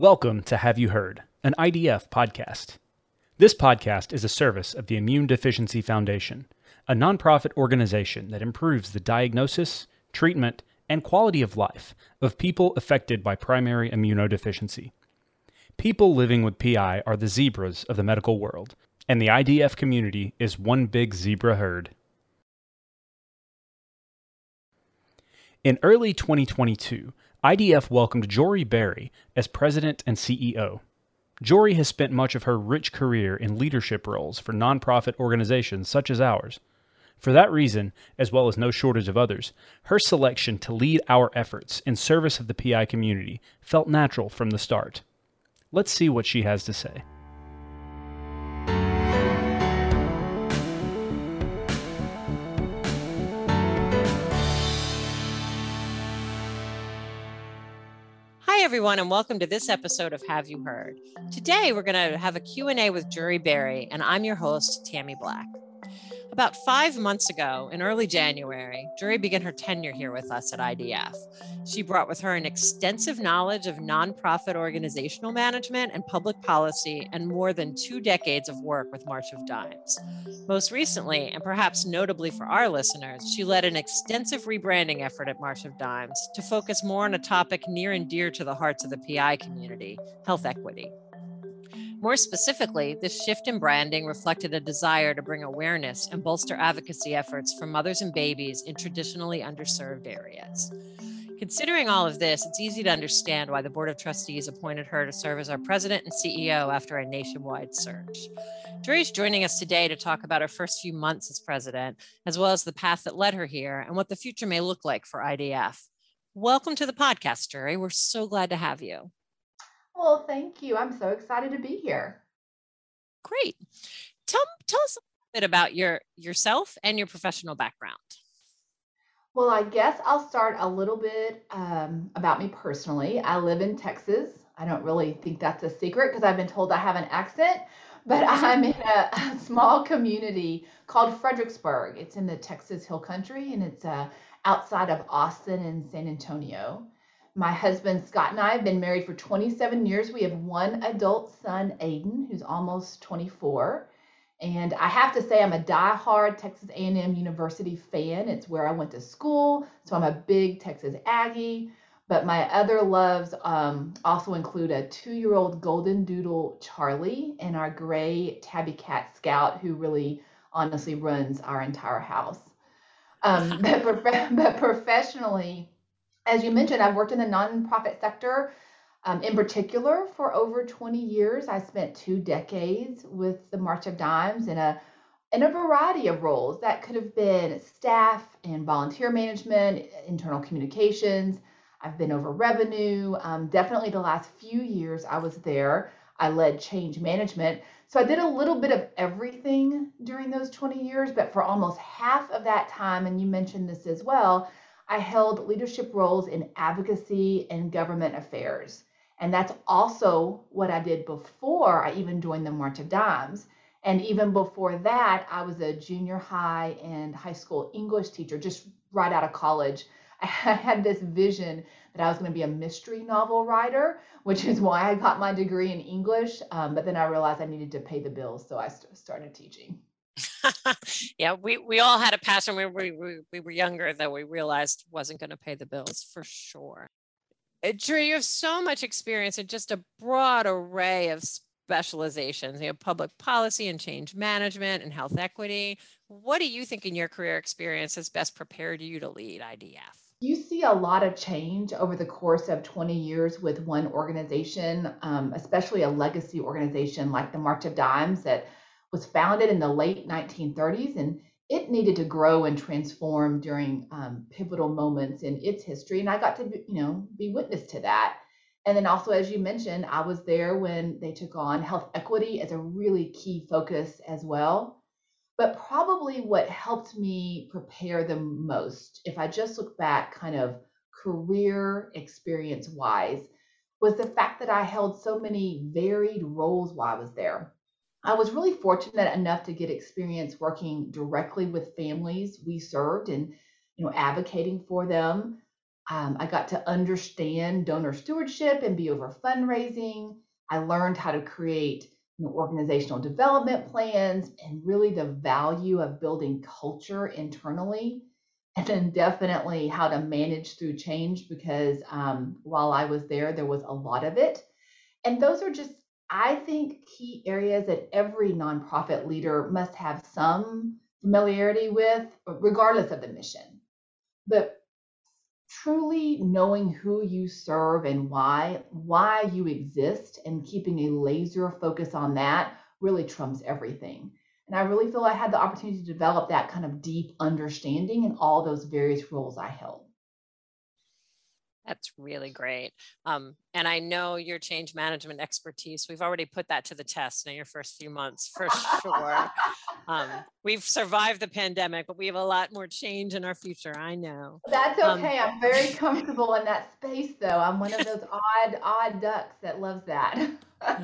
Welcome to Have You Heard, an IDF podcast. This podcast is a service of the Immune Deficiency Foundation, a nonprofit organization that improves the diagnosis, treatment, and quality of life of people affected by primary immunodeficiency. People living with PI are the zebras of the medical world, and the IDF community is one big zebra herd. In early 2022, IDF welcomed Jory Berry as president and CEO. Jory has spent much of her rich career in leadership roles for nonprofit organizations such as ours. For that reason, as well as no shortage of others, her selection to lead our efforts in service of the PI community felt natural from the start. Let's see what she has to say. Everyone and welcome to this episode of Have You Heard. Today we're going to have a Q&A with Jory Berry and I'm your host Tammy Black. About five months ago, in early January, Jory began her tenure here with us at IDF. She brought with her an extensive knowledge of nonprofit organizational management and public policy, and more than two decades of work with March of Dimes. Most recently, and perhaps notably for our listeners, she led an extensive rebranding effort at March of Dimes to focus more on a topic near and dear to the hearts of the PI community health equity. More specifically, this shift in branding reflected a desire to bring awareness and bolster advocacy efforts for mothers and babies in traditionally underserved areas. Considering all of this, it's easy to understand why the Board of Trustees appointed her to serve as our president and CEO after a nationwide search. Jory's joining us today to talk about her first few months as president, as well as the path that led her here and what the future may look like for IDF. Welcome to the podcast, Jory. We're so glad to have you. Well, thank you. I'm so excited to be here. Great. Tell, tell us a bit about your yourself and your professional background. Well, I guess I'll start a little bit um, about me personally. I live in Texas. I don't really think that's a secret because I've been told I have an accent, but I'm in a, a, small community called Fredericksburg. It's in the Texas Hill Country and it's uh, outside of Austin and San Antonio. My husband Scott and I have been married for 27 years. We have one adult son, Aiden, who's almost 24. And I have to say, I'm a die-hard Texas A&M University fan. It's where I went to school, so I'm a big Texas Aggie. But my other loves um, also include a two-year-old golden doodle Charlie and our gray tabby cat Scout, who really honestly runs our entire house. Um, but, prof- but professionally, as you mentioned, I've worked in the nonprofit sector um, in particular for over 20 years. I spent two decades with the March of Dimes in a in a variety of roles that could have been staff and volunteer management, internal communications. I've been over revenue. Um, definitely the last few years I was there, I led change management. So I did a little bit of everything during those 20 years, but for almost half of that time, and you mentioned this as well, I held leadership roles in advocacy and government affairs. And that's also what I did before I even joined the March of Dimes. And even before that, I was a junior high and high school English teacher, just right out of college. I had this vision that I was going to be a mystery novel writer, which is why I got my degree in English. Um, but then I realized I needed to pay the bills, so I st- started teaching. yeah, we, we all had a passion when we, we, we were younger that we realized wasn't going to pay the bills for sure. Uh, Jory, you have so much experience in just a broad array of specializations, you know, public policy and change management and health equity. What do you think in your career experience has best prepared you to lead IDF? You see a lot of change over the course of 20 years with one organization, um, especially a legacy organization like the March of Dimes that was founded in the late 1930s and it needed to grow and transform during um, pivotal moments in its history and i got to be, you know be witness to that. And then also as you mentioned i was there when they took on health equity as a really key focus as well. But probably what helped me prepare the most if i just look back kind of career experience wise was the fact that i held so many varied roles while i was there I was really fortunate enough to get experience working directly with families we served and you know advocating for them. Um, I got to understand donor stewardship and be over fundraising. I learned how to create you know, organizational development plans and really the value of building culture internally. And then definitely how to manage through change because um, while I was there, there was a lot of it. And those are just, I think, key areas that every nonprofit leader must have some familiarity with, regardless of the mission. But truly knowing who you serve and why, why you exist, and keeping a laser focus on that really trumps everything. And I really feel I had the opportunity to develop that kind of deep understanding in all those various roles I held. That's really great. Um, and I know your change management expertise. We've already put that to the test in your first few months for sure. um, we've survived the pandemic, but we have a lot more change in our future. I know. That's um, okay. Um, I'm very comfortable in that space, though. I'm one of those odd, odd ducks that loves that. yeah.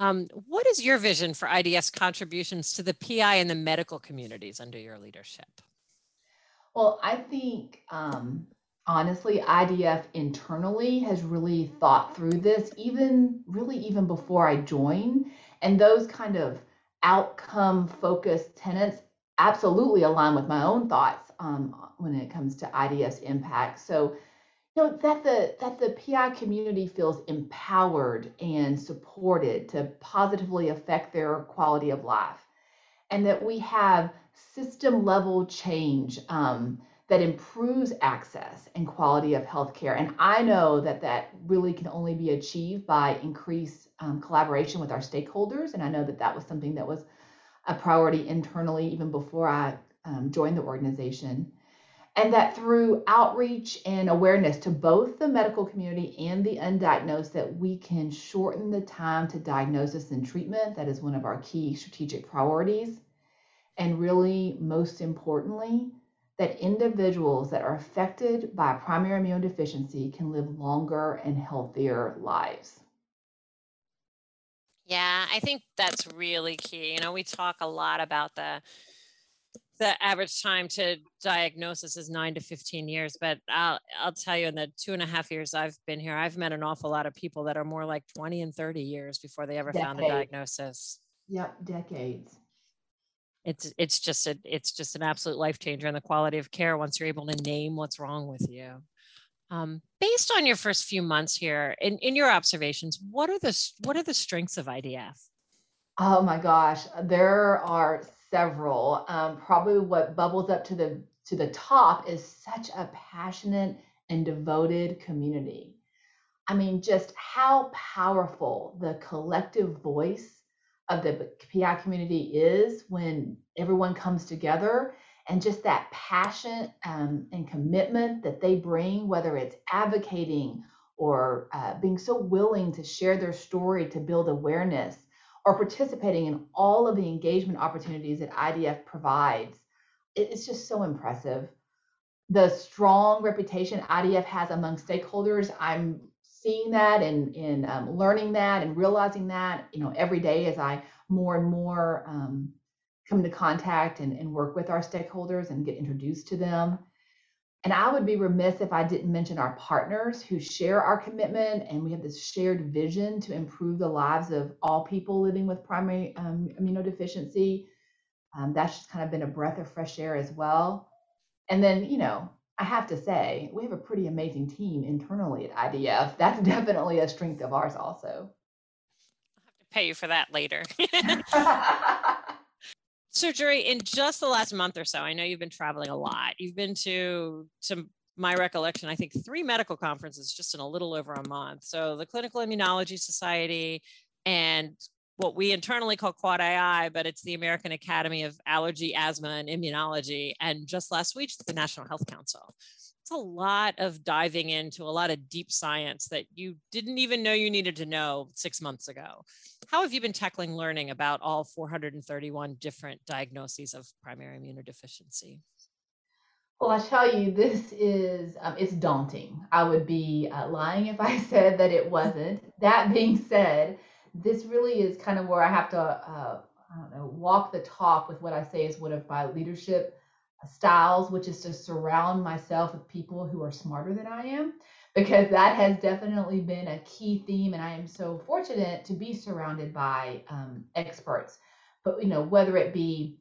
um, what is your vision for IDF's contributions to the PI and the medical communities under your leadership? Well, I think um, honestly, IDF internally has really thought through this, even really even before I joined. And those kind of outcome focused tenants absolutely align with my own thoughts um, when it comes to IDF's impact. So, you know, that the that the PI community feels empowered and supported to positively affect their quality of life, and that we have system level change. Um, that improves access and quality of healthcare. And I know that that really can only be achieved by increased um, collaboration with our stakeholders. And I know that that was something that was a priority internally even before I um, joined the organization. And that through outreach and awareness to both the medical community and the undiagnosed, that we can shorten the time to diagnosis and treatment. That is one of our key strategic priorities. And really, most importantly, that individuals that are affected by primary immunodeficiency can live longer and healthier lives. Yeah, I think that's really key. You know, we talk a lot about the the average time to diagnosis is nine to 15 years, but I'll, I'll tell you in the two and a half years I've been here, I've met an awful lot of people that are more like 20 and 30 years before they ever decades. found a diagnosis. Yep, decades it's it's just a it's just an absolute life changer in the quality of care once you're able to name what's wrong with you. Um, based on your first few months here in, in your observations what are the what are the strengths of idf oh my gosh there are several. Um, probably what bubbles up to the to the top is such a passionate and devoted community. I mean just how powerful the collective voice of the PI community is when everyone comes together and just that passion um, and commitment that they bring, whether it's advocating or uh, being so willing to share their story to build awareness or participating in all of the engagement opportunities that IDF provides. It's just so impressive. The strong reputation IDF has among stakeholders, I'm seeing that and, and um, learning that and realizing that, you know, every day as I more and more um, come into contact and, and work with our stakeholders and get introduced to them. And I would be remiss if I didn't mention our partners who share our commitment and we have this shared vision to improve the lives of all people living with primary um, immunodeficiency. Um, that's just kind of been a breath of fresh air as well. And then, you know, I have to say, we have a pretty amazing team internally at IDF. That's definitely a strength of ours, also. I'll have to pay you for that later. so, Jory, in just the last month or so, I know you've been traveling a lot. You've been to, to my recollection, I think three medical conferences just in a little over a month. So, the Clinical Immunology Society and what we internally call Quad AI, but it's the American Academy of Allergy, Asthma, and Immunology. And just last week, the National Health Council. It's a lot of diving into a lot of deep science that you didn't even know you needed to know six months ago. How have you been tackling learning about all 431 different diagnoses of primary immunodeficiency? Well, I tell you, this is um, it's daunting. I would be uh, lying if I said that it wasn't. That being said, this really is kind of where I have to, uh, I don't know, walk the talk with what I say is one of my leadership styles, which is to surround myself with people who are smarter than I am, because that has definitely been a key theme. And I am so fortunate to be surrounded by um, experts. But, you know, whether it be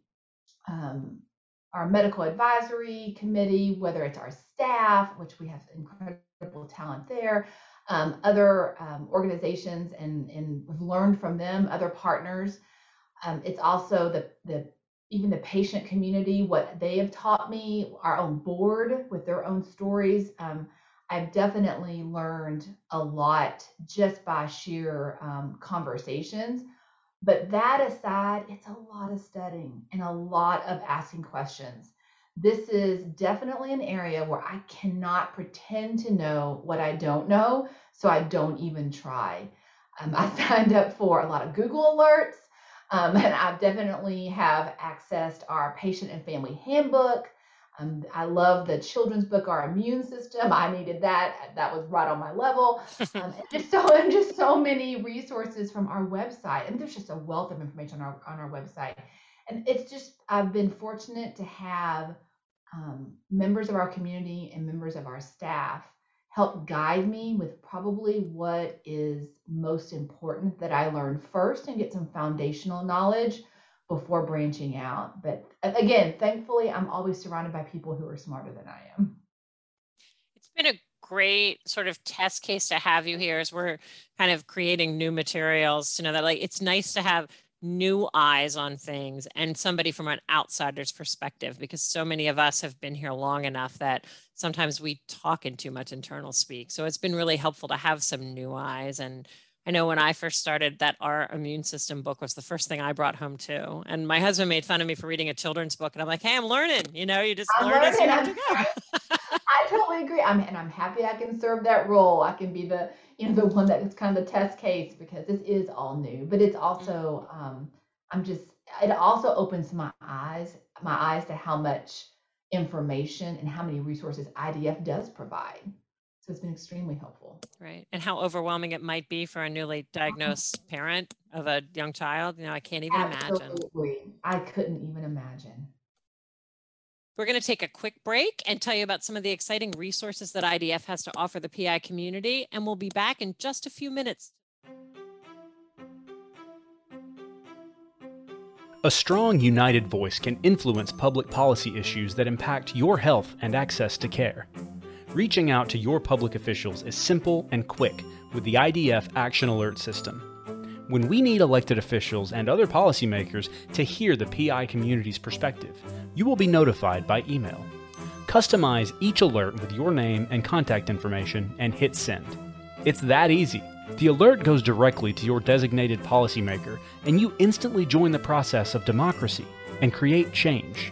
um, our medical advisory committee, whether it's our staff, which we have incredible talent there, um, other um, organizations, and and we've learned from them, other partners. Um, it's also the the even the patient community, what they have taught me, our own board with their own stories. Um, I've definitely learned a lot just by sheer um, conversations but that aside, it's a lot of studying and a lot of asking questions. This is definitely an area where I cannot pretend to know what I don't know, so I don't even try. Um, I signed up for a lot of Google alerts, um, and I've definitely have accessed our patient and family handbook. Um, I love the children's book, Our Immune System. I needed that. That was right on my level. Um, and just so and just so many resources from our website. I mean, there's just a wealth of information on our on our website. And it's just I've been fortunate to have um, members of our community and members of our staff help guide me with probably what is most important that I learn first and get some foundational knowledge before branching out. But again, thankfully, I'm always surrounded by people who are smarter than I am. It's been a great sort of test case to have you here as we're kind of creating new materials to know that like it's nice to have new eyes on things and somebody from an outsider's perspective because so many of us have been here long enough that sometimes we talk in too much internal speak so it's been really helpful to have some new eyes and I know when I first started that our immune system book was the first thing I brought home too. And my husband made fun of me for reading a children's book. And I'm like, hey, I'm learning. You know, you just I'm learn as you have to go. I totally agree. I'm and I'm happy I can serve that role. I can be the, you know, the one that is kind of the test case because this is all new. But it's also mm-hmm. um, I'm just it also opens my eyes, my eyes to how much information and how many resources IDF does provide. So it's been extremely helpful. Right. And how overwhelming it might be for a newly diagnosed parent of a young child. You know, I can't even Absolutely. imagine. I couldn't even imagine. We're going to take a quick break and tell you about some of the exciting resources that IDF has to offer the PI community. And we'll be back in just a few minutes. A strong, united voice can influence public policy issues that impact your health and access to care. Reaching out to your public officials is simple and quick with the IDF Action Alert System. When we need elected officials and other policymakers to hear the PI community's perspective, you will be notified by email. Customize each alert with your name and contact information and hit send. It's that easy. The alert goes directly to your designated policymaker, and you instantly join the process of democracy and create change.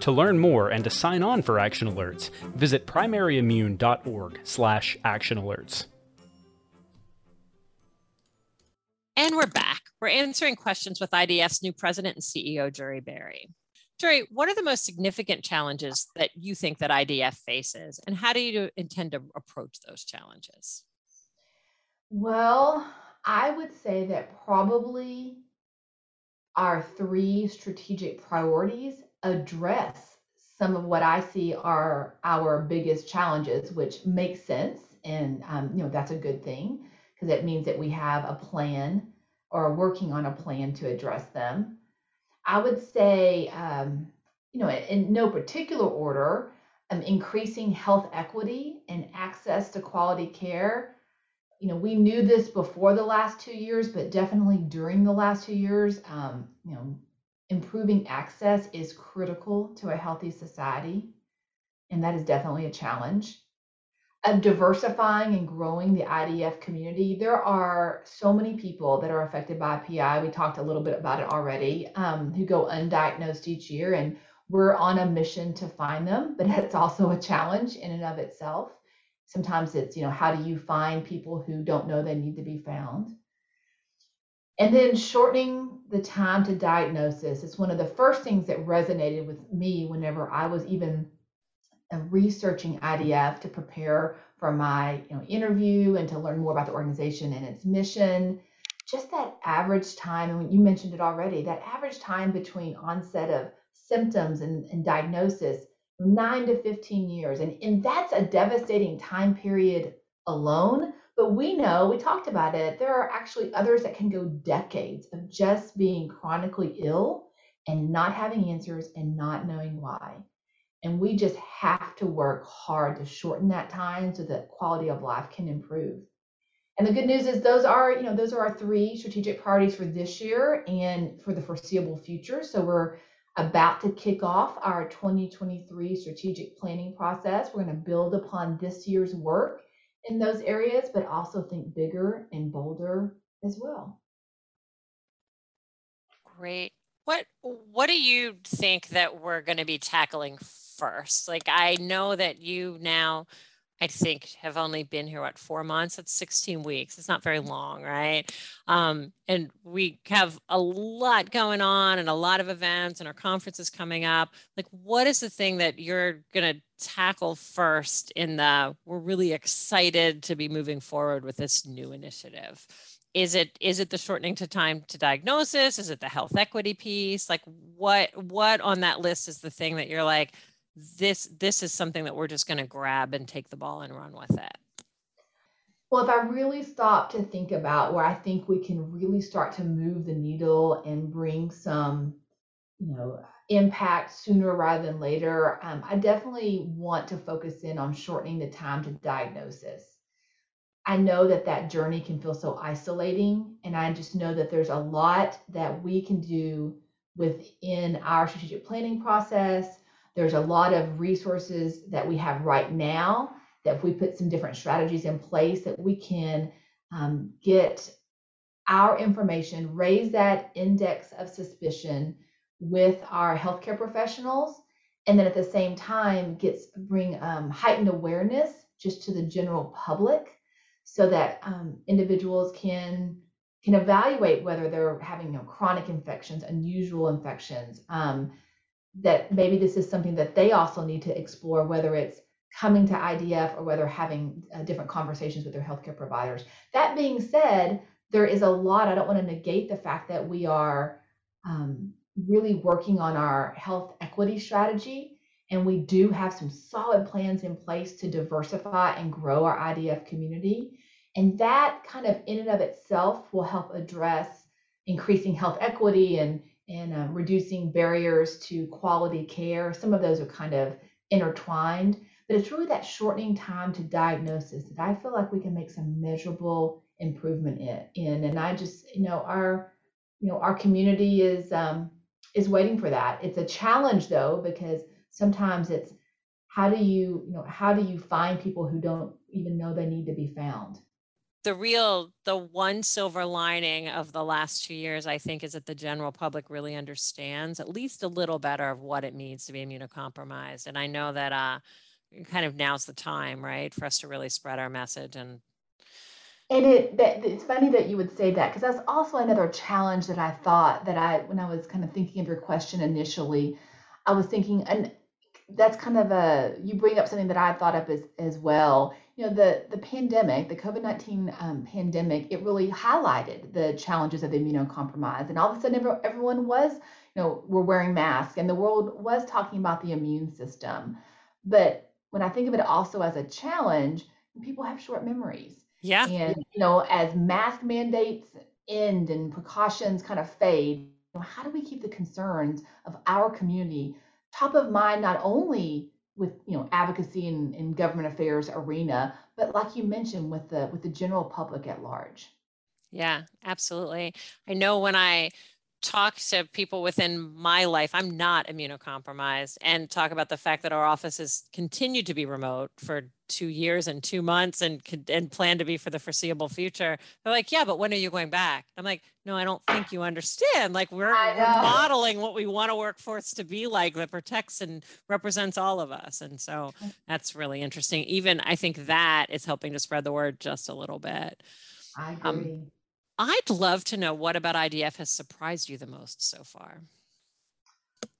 To learn more and to sign on for Action Alerts, visit primaryimmune.org slash action alerts. And we're back. We're answering questions with IDF's new president and CEO, Jory Berry. Jory, what are the most significant challenges that you think that IDF faces, and how do you intend to approach those challenges? Well, I would say that probably our three strategic priorities address some of what I see are our biggest challenges, which makes sense. And, um, you know, that's a good thing because it means that we have a plan or working on a plan to address them. I would say, um, you know, in, no particular order, um, increasing health equity and access to quality care. You know, we knew this before the last two years, but definitely during the last two years, um, you know, improving access is critical to a healthy society, and that is definitely a challenge. Of diversifying and growing the IDF community, there are so many people that are affected by PI. We talked a little bit about it already, um, who go undiagnosed each year, and we're on a mission to find them, but it's also a challenge in and of itself. Sometimes it's, you know, how do you find people who don't know they need to be found? And then shortening the time to diagnosis is one of the first things that resonated with me whenever I was even researching IDF to prepare for my you know, interview and to learn more about the organization and its mission. Just that average time, and you mentioned it already, that average time between onset of symptoms and, and diagnosis, nine to 15 years. And, and that's a devastating time period alone. But we know, we talked about it, there are actually others that can go decades of just being chronically ill and not having answers and not knowing why. And we just have to work hard to shorten that time so that quality of life can improve. And the good news is those are, you know, those are our three strategic priorities for this year and for the foreseeable future. So we're about to kick off our 2023 strategic planning process. We're going to build upon this year's work in those areas, but also think bigger and bolder as well. Great. What what do you think that we're going to be tackling first? Like I know that you now I think have only been here what four months. It's 16 weeks. It's not very long, right? Um, and we have a lot going on and a lot of events and our conferences coming up. Like, what is the thing that you're gonna tackle first in the we're really excited to be moving forward with this new initiative? Is it is it the shortening to time to diagnosis? Is it the health equity piece? Like what what on that list is the thing that you're like, this this is something that we're just going to grab and take the ball and run with it. Well if i really stop to think about where i think we can really start to move the needle and bring some you know impact sooner rather than later um, i definitely want to focus in on shortening the time to diagnosis. I know that that journey can feel so isolating and i just know that there's a lot that we can do within our strategic planning process there's a lot of resources that we have right now that if we put some different strategies in place that we can um, get our information, raise that index of suspicion with our healthcare professionals, and then at the same time gets bring um, heightened awareness just to the general public, so that um, individuals can can evaluate whether they're having you know, chronic infections, unusual infections, um, that maybe this is something that they also need to explore, whether it's coming to IDF or whether having uh, different conversations with their healthcare providers. That being said, there is a lot, I don't want to negate the fact that we are um, really working on our health equity strategy. And we do have some solid plans in place to diversify and grow our IDF community. And that kind of in and of itself will help address increasing health equity and and um, reducing barriers to quality care. Some of those are kind of intertwined, but it's really that shortening time to diagnosis that I feel like we can make some measurable improvement in. And I just, you know, our, you know, our community is um, is waiting for that. It's a challenge though because sometimes it's how do you, you know, how do you find people who don't even know they need to be found? The real the one silver lining of the last two years i think is that the general public really understands at least a little better of what it means to be immunocompromised. And i know that uh kind of now's the time right for us to really spread our message and and it that it's funny that you would say that because that's also another challenge that i thought that i when i was kind of thinking of your question initially i was thinking and that's kind of a you bring up something that i thought of as as well. You know the the pandemic the covid-19 um, pandemic it really highlighted the challenges of the immunocompromised and all of a sudden everyone was you know we're wearing masks and the world was talking about the immune system. But when i think of it also as a challenge people have short memories. Yeah. And you know as mask mandates end and precautions kind of fade you know, how do we keep the concerns of our community top of mind not only with you know advocacy and in, government affairs arena but like you mentioned with the with the general public at large. Yeah absolutely. I know when i talk to people within my life i'm not immunocompromised and talk about the fact that our offices continue to be remote for two years and two months and and plan to be for the foreseeable future. They're like yeah but when are you going back? I'm like no i don't think you understand. Like we're, we're modeling what we want a workforce to be like that protects and represents all of us. And so that's really interesting. Even i think that is helping to spread the word just a little bit. I um, agree. um, i'd love to know what about idf has surprised you the most so far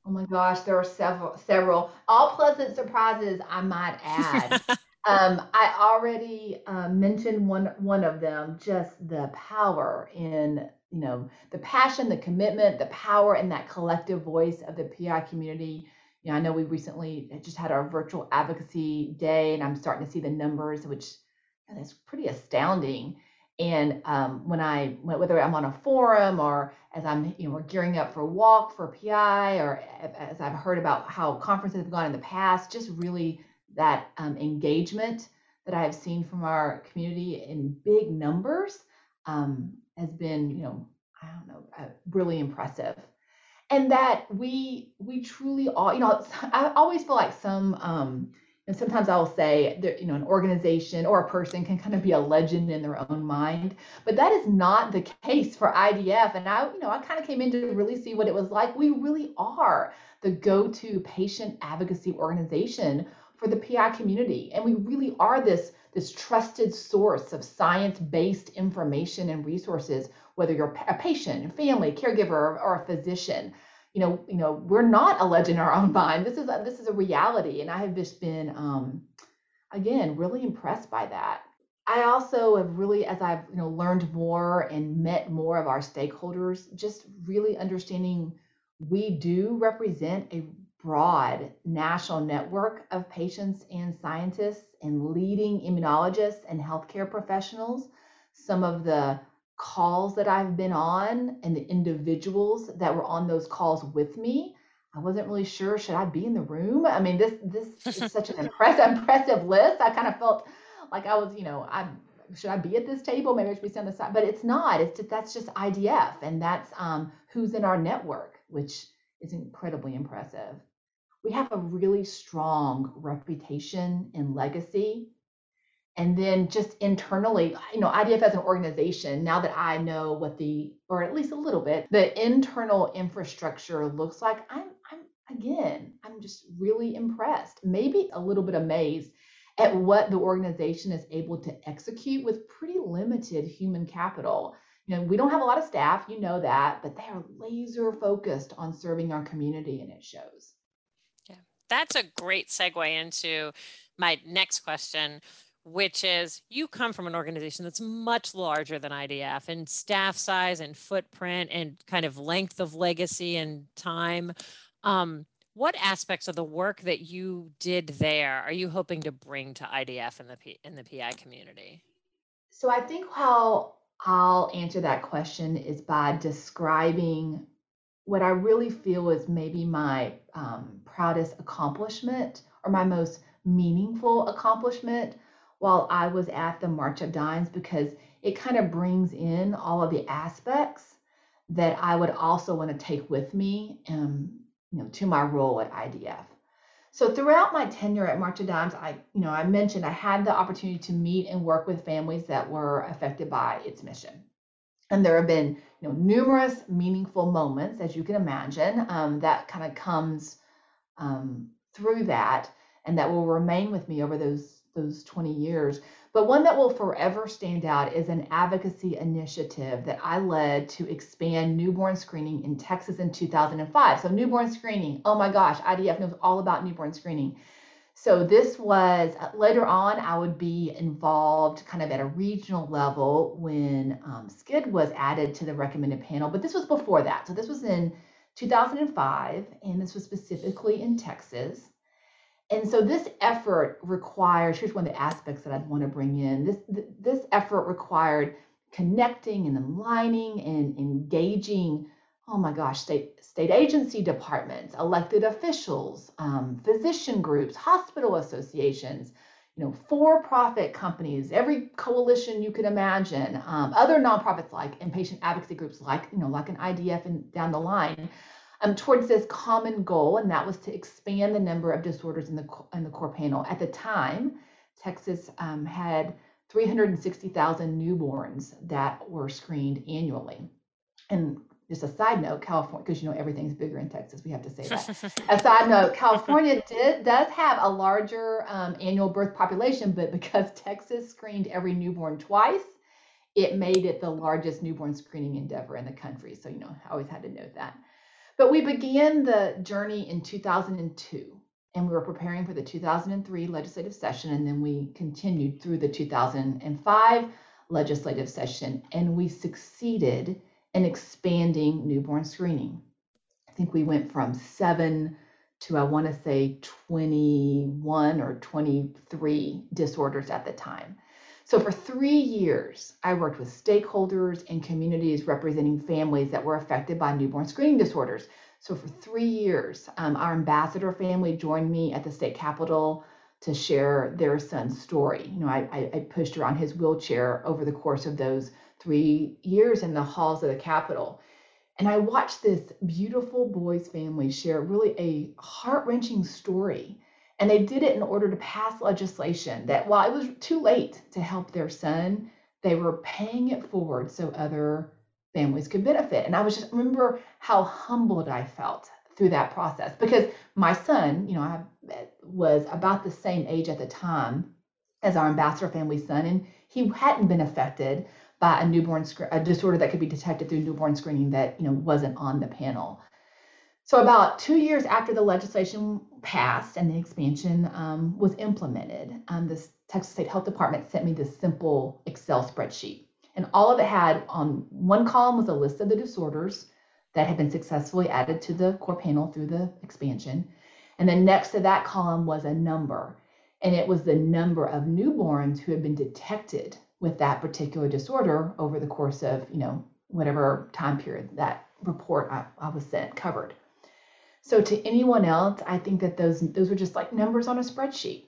Oh my gosh, there are several, several, all pleasant surprises, I might add. Um, I already uh, mentioned one one of them, just the power in you know the passion, the commitment, the power in that collective voice of the PI community. You know, I know we recently just had our virtual advocacy day, and I'm starting to see the numbers, which you know, that's pretty astounding. And um, when I whether I'm on a forum or as I'm you know we're gearing up for walk for PI or as I've heard about how conferences have gone in the past, just really that um, engagement that I have seen from our community in big numbers um, has been, you know, I don't know, uh, really impressive. And that we we truly all, you know, I always feel like some, um, and sometimes I will say that, you know, an organization or a person can kind of be a legend in their own mind, but that is not the case for IDF. And I, you know, I kind of came in to really see what it was like. We really are the go-to patient advocacy organization for the PI community. And we really are this, this trusted source of science-based information and resources, whether you're a patient, family, caregiver, or a physician. You know, you know, we're not a legend in our own mind. This is a, this is a reality, and I have just been, um, again, really impressed by that. I also have really, as I've you know learned more and met more of our stakeholders, just really understanding we do represent a broad national network of patients and scientists and leading immunologists and healthcare professionals. Some of the calls that I've been on and the individuals that were on those calls with me, I wasn't really sure should I be in the room. I mean, this this is such an impressive impressive list. I kind of felt like I was, you know, I should I be at this table? Maybe I should be on the side, but it's not. It's just, that's just IDF, and that's um, who's in our network, which is incredibly impressive we have a really strong reputation and legacy. And then just internally, you know, IDF as an organization, now that I know what the, or at least a little bit, the internal infrastructure looks like, I'm, I'm again, I'm just really impressed, maybe a little bit amazed at what the organization is able to execute with pretty limited human capital. You know, we don't have a lot of staff, you know that, but they are laser focused on serving our community and it shows Yeah. that's a great segue into my next question which is you come from an organization that's much larger than IDF in staff size and footprint and kind of length of legacy and time. Um, what aspects of the work that you did there are you hoping to bring to IDF in the P- in the PI community? So I think how I'll answer that question is by describing what I really feel is maybe my um, proudest accomplishment or my most meaningful accomplishment while I was at the March of Dimes because it kind of brings in all of the aspects that I would also want to take with me um, you know, to my role at IDF. So throughout my tenure at March of Dimes, I, you know, I mentioned I had the opportunity to meet and work with families that were affected by its mission. And there have been you know, numerous meaningful moments, as you can imagine, um, that kind of comes um, through that and that will remain with me over those those 20 years. But one that will forever stand out is an advocacy initiative that I led to expand newborn screening in Texas in 2005. So newborn screening, oh my gosh, IDF knows all about newborn screening. So this was uh, later on, I would be involved kind of at a regional level when um, SCID was added to the recommended panel, but this was before that. So this was in 2005, and this was specifically in Texas. And so this effort required, here's one of the aspects that I'd want to bring in. This, this effort required connecting and aligning and engaging oh my gosh, state, state agency departments, elected officials, um, physician groups, hospital associations, you know, for-profit companies, every coalition you could imagine, um, other nonprofits like and patient advocacy groups like, you know, like an IDF and down the line, um, towards this common goal, and that was to expand the number of disorders in the in the core panel. At the time, Texas um, had 360,000 newborns that were screened annually. And just a side note, California, because you know everything's bigger in Texas, we have to say that. a side note, California did, does have a larger um, annual birth population, but because Texas screened every newborn twice, it made it the largest newborn screening endeavor in the country. So, you know, I always had to note that. But we began the journey in 2002. and we were preparing for the 2003 legislative session, and then we continued through the 2005 legislative session, and we succeeded in expanding newborn screening. I think we went from seven to, I want to say, 21 or 23 disorders at the time. So, for three years, I worked with stakeholders and communities representing families that were affected by newborn screening disorders. So, for three years, um, our ambassador family joined me at the state capitol to share their son's story. You know, I, I pushed around his wheelchair over the course of those three years in the halls of the Capitol. And I watched this beautiful boy's family share really a heart wrenching story. And they did it in order to pass legislation that while it was too late to help their son, they were paying it forward so other families could benefit. And I was just remember how humbled I felt through that process because my son, you know, I was about the same age at the time as our ambassador family son, and he hadn't been affected by a newborn a disorder that could be detected through newborn screening that you know wasn't on the panel. So about two years after the legislation passed and the expansion um, was implemented, um, the Texas State Health Department sent me this simple Excel spreadsheet. And all of it had on one column was a list of the disorders that had been successfully added to the core panel through the expansion. And then next to that column was a number. And it was the number of newborns who had been detected with that particular disorder over the course of, you know, whatever time period that report I, I was sent covered. So to anyone else, I think that those those were just like numbers on a spreadsheet.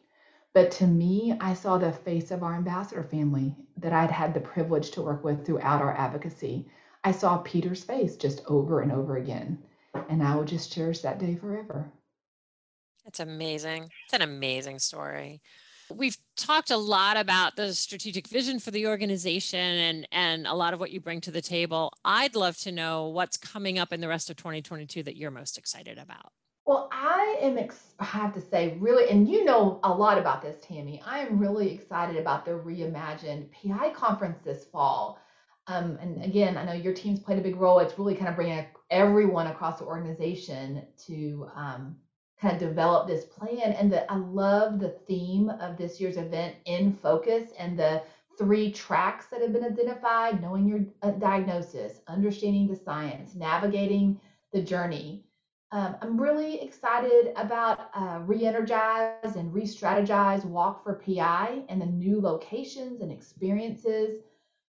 But to me, I saw the face of our ambassador family that I'd had the privilege to work with throughout our advocacy. I saw Peter's face just over and over again. And I will just cherish that day forever. It's amazing. It's an amazing story. We've talked a lot about the strategic vision for the organization and, and a lot of what you bring to the table. I'd love to know what's coming up in the rest of 2022 that you're most excited about. Well, I am, ex- I have to say, really, and you know a lot about this, Tammy. I am really excited about the Reimagined PI conference this fall. Um, and again, I know your team's played a big role. It's really kind of bringing everyone across the organization to um, kind of develop this plan. And the, I love the theme of this year's event in focus and the three tracks that have been identified knowing your uh, diagnosis, understanding the science, navigating the journey. Um, I'm really excited about uh, re energize and re strategize Walk for PI and the new locations and experiences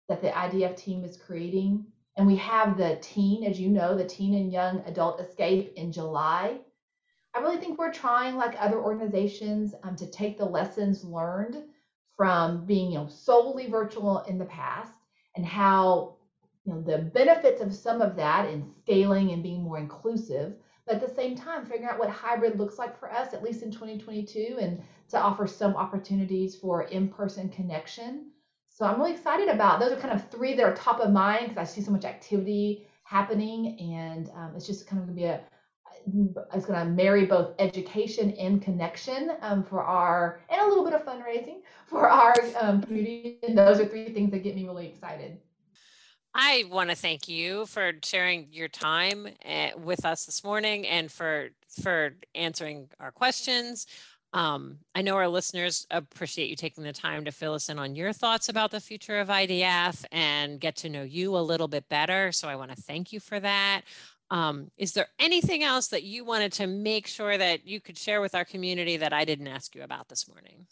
that the IDF team is creating. And we have the teen, as you know, the teen and young adult escape in July. I really think we're trying, like other organizations, um, to take the lessons learned from being, you know, solely virtual in the past, and how, you know, the benefits of some of that in scaling and being more inclusive, but at the same time, figuring out what hybrid looks like for us, at least in 2022, and to offer some opportunities for in-person connection. So I'm really excited about those. Are kind of three that are top of mind because I see so much activity happening, and um, it's just kind of going to be a it's going to marry both education and connection um, for our and a little bit of fundraising for our um, community and those are three things that get me really excited i want to thank you for sharing your time eh, with us this morning and for for answering our questions um, I know our listeners appreciate you taking the time to fill us in on your thoughts about the future of IDF and get to know you a little bit better. So I want to thank you for that. Um, is there anything else that you wanted to make sure that you could share with our community that I didn't ask you about this morning?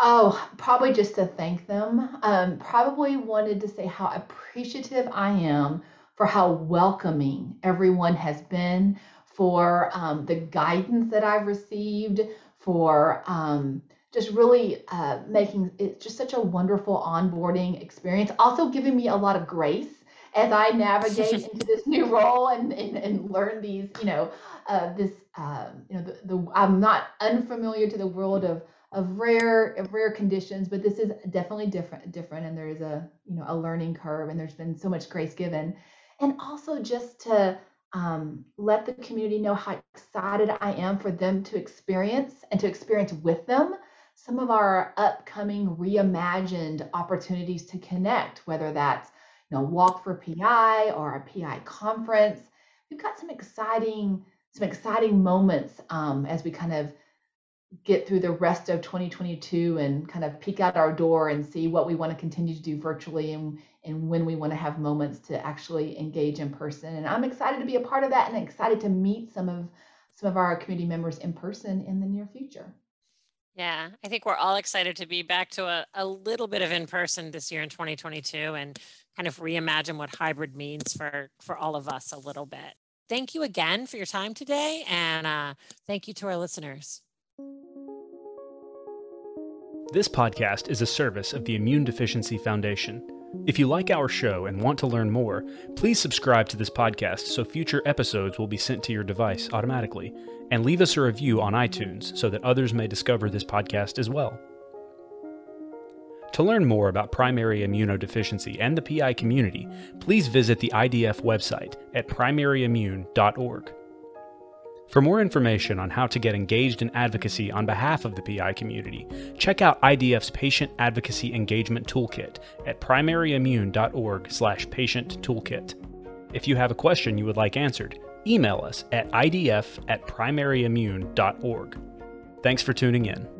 Oh, probably just to thank them. Um, probably wanted to say how appreciative I am for how welcoming everyone has been, for um, the guidance that I've received, for um, just really uh, making it just such a wonderful onboarding experience. Also, giving me a lot of grace as I navigate into this new role and, and, and learn these, you know, uh, this, um, you know, the, the I'm not unfamiliar to the world of of rare of rare conditions, but this is definitely different different, and there is a you know a learning curve, and there's been so much grace given, and also just to um, let the community know how excited I am for them to experience and to experience with them some of our upcoming reimagined opportunities to connect, whether that's you know, Walk for PI or a PI conference. We've got some exciting some exciting moments um, as we kind of get through the rest of 2022 and kind of peek out our door and see what we want to continue to do virtually and, and when we want to have moments to actually engage in person. And I'm excited to be a part of that and excited to meet some of some of our community members in person in the near future. Yeah, I think we're all excited to be back to a, a little bit of in person this year in 2022 and kind of reimagine what hybrid means for for all of us a little bit. Thank you again for your time today, and uh, thank you to our listeners. This podcast is a service of the Immune Deficiency Foundation. If you like our show and want to learn more, please subscribe to this podcast so future episodes will be sent to your device automatically, and leave us a review on iTunes so that others may discover this podcast as well. To learn more about primary immunodeficiency and the PI community, please visit the IDF website at primaryimmune.org. For more information on how to get engaged in advocacy on behalf of the PI community, check out IDF's Patient Advocacy Engagement Toolkit at primaryimmune.org/patient toolkit. If you have a question you would like answered, email us at idf at primaryimmune.org. Thanks for tuning in.